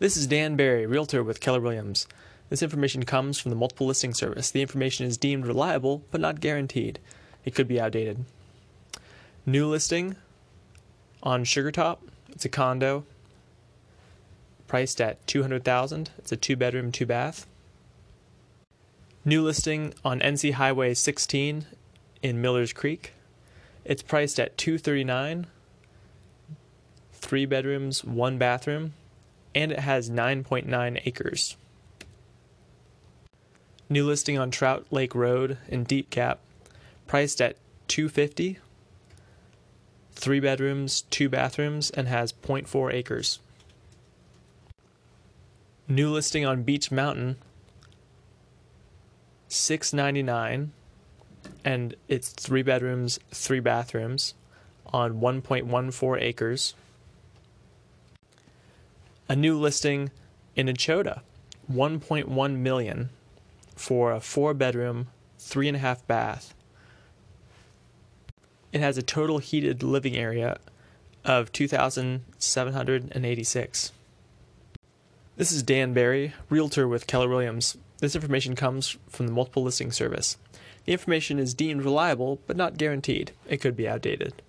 This is Dan Barry, Realtor with Keller Williams. This information comes from the multiple listing service. The information is deemed reliable but not guaranteed. It could be outdated. New listing on Sugartop. It's a condo priced at 200,000. It's a two bedroom, two bath. New listing on NC Highway 16 in Millers Creek. It's priced at 239. 3 bedrooms, 1 bathroom, and it has 9.9 acres. New listing on Trout Lake Road in Deep Gap, priced at 250. 3 bedrooms, 2 bathrooms and has 0.4 acres. New listing on Beech Mountain, 699 and it's 3 bedrooms, 3 bathrooms on 1.14 acres a new listing in Echota, 1.1 million for a four bedroom, three and a half bath. It has a total heated living area of 2,786. This is Dan Barry, Realtor with Keller Williams. This information comes from the multiple listing service. The information is deemed reliable but not guaranteed. It could be outdated.